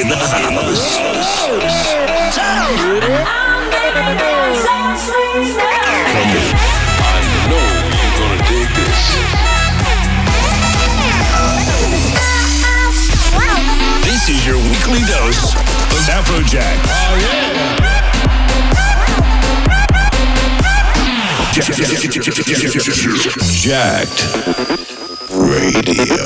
in the house. This is your weekly dose of Afrojack. Oh yeah. Jacked Radio.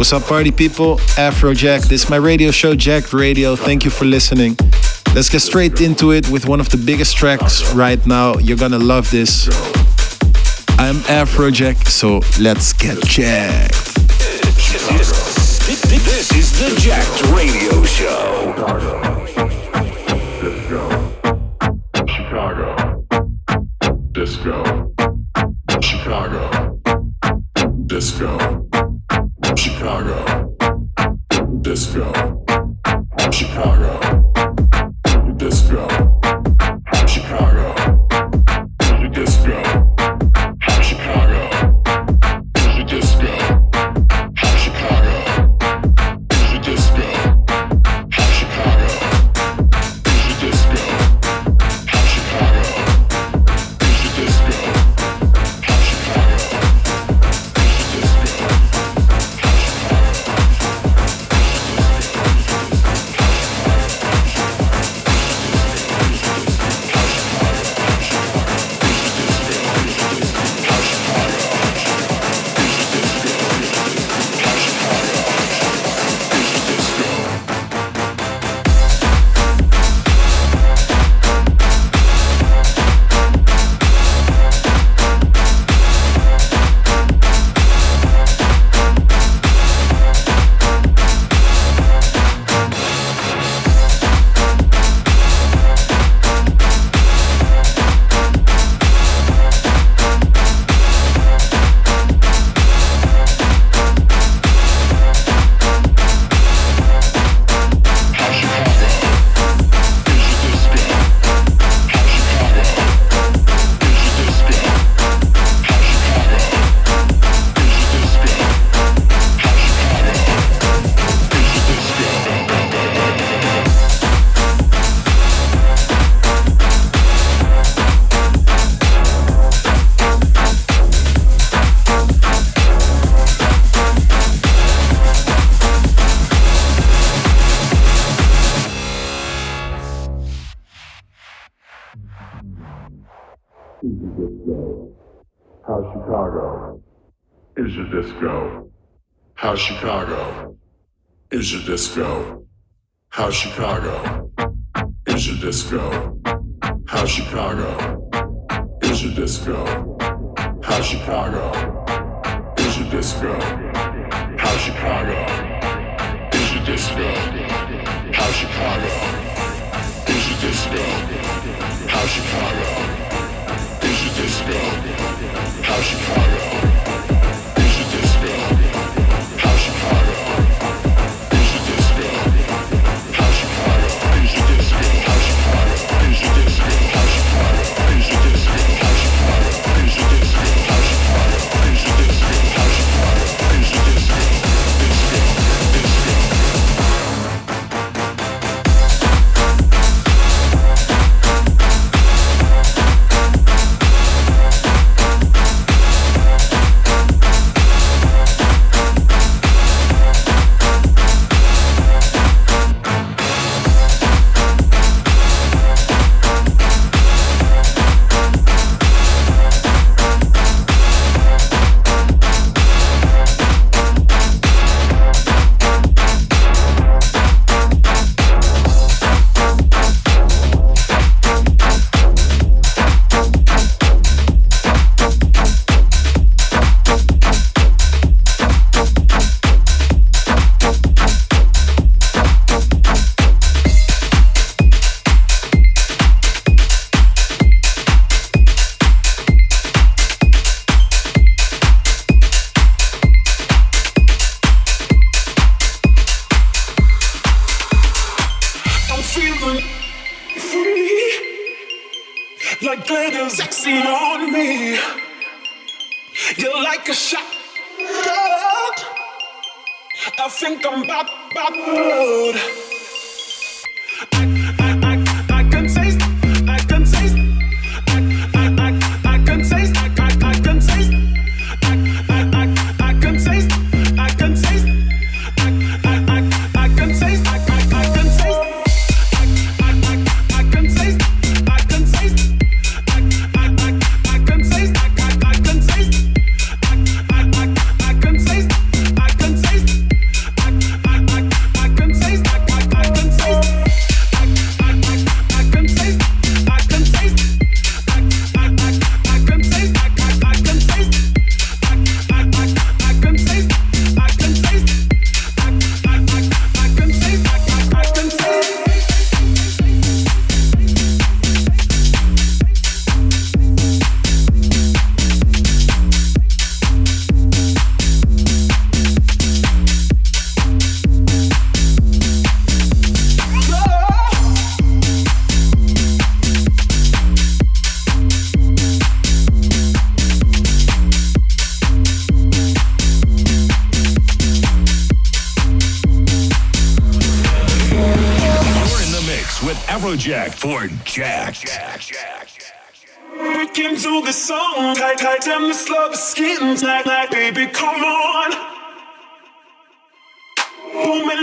What's up, party people? Afrojack. This is my radio show, Jacked Radio. Thank you for listening. Let's get straight into it with one of the biggest tracks right now. You're gonna love this. I'm Afrojack, so let's get jacked. This is the Jacked Radio Show.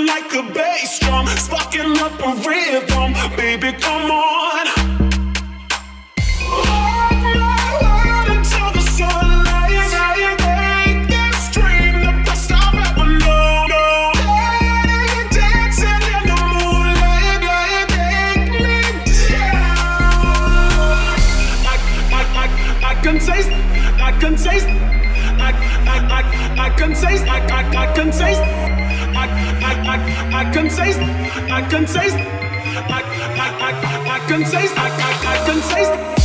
like a bass drum, sparking up a rhythm. Baby, come on. I can taste, I, I, I, I can taste, I, I, I can taste.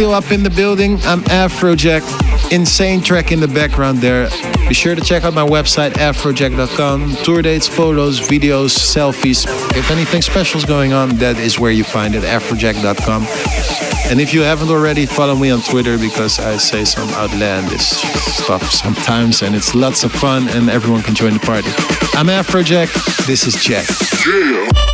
Still up in the building. I'm Afrojack. Insane track in the background there. Be sure to check out my website, afrojack.com. Tour dates, photos, videos, selfies. If anything special is going on, that is where you find it, afrojack.com. And if you haven't already, follow me on Twitter because I say some outlandish stuff sometimes and it's lots of fun and everyone can join the party. I'm Afrojack. This is Jack. Yeah.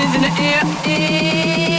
In the air.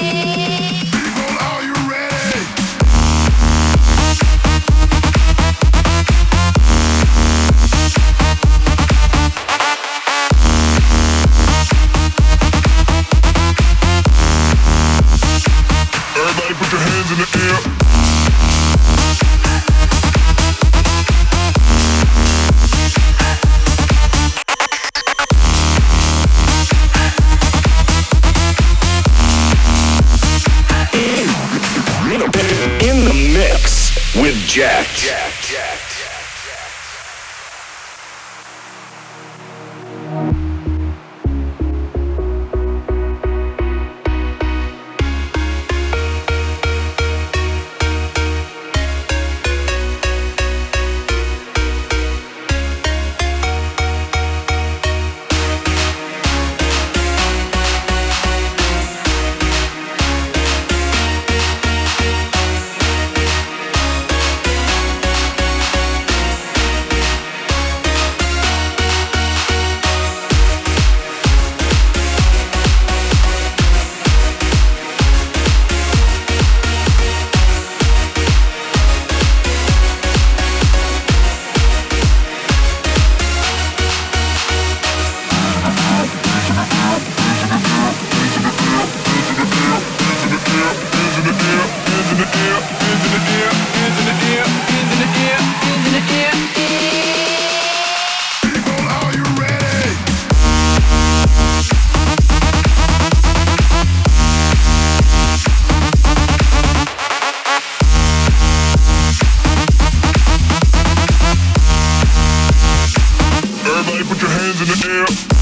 Hands in the air.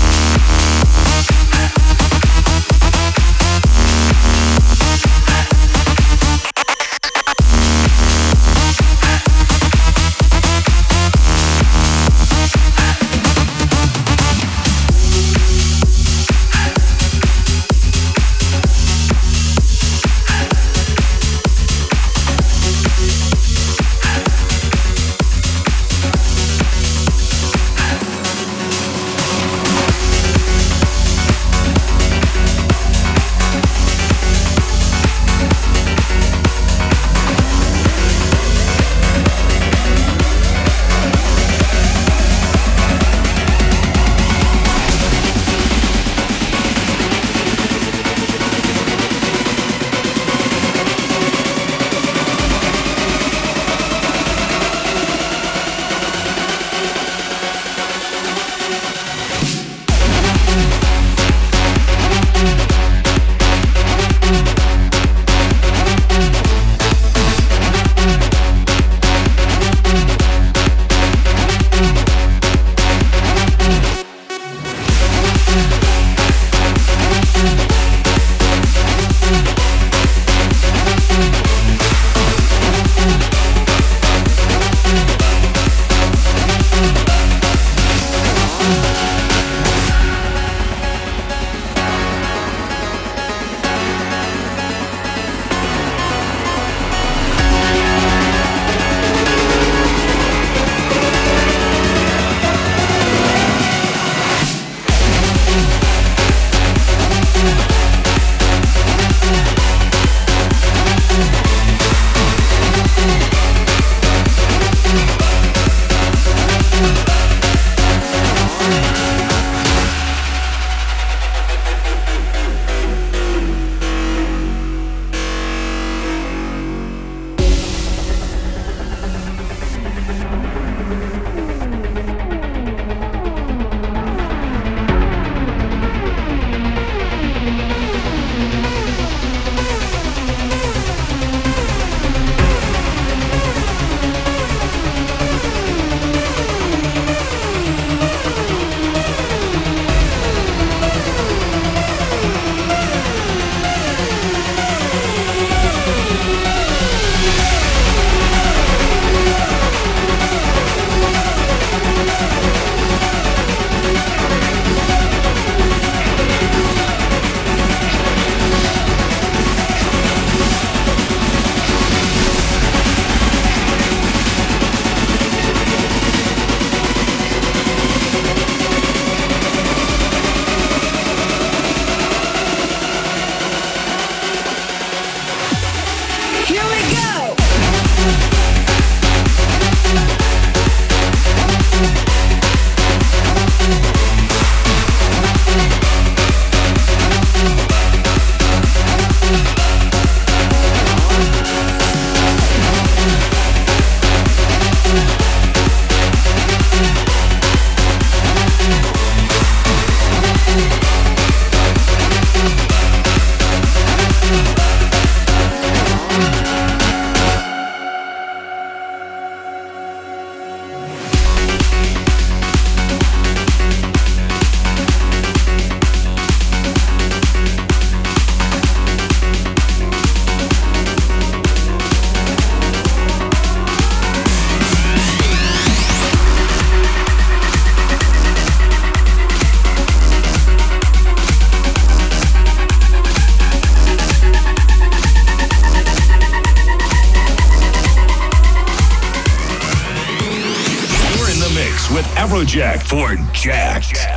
Afrojack for Jack.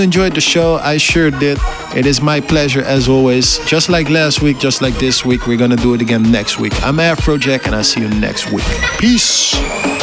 You enjoyed the show. I sure did. It is my pleasure as always. Just like last week, just like this week, we're gonna do it again next week. I'm Afrojack and I'll see you next week. Peace.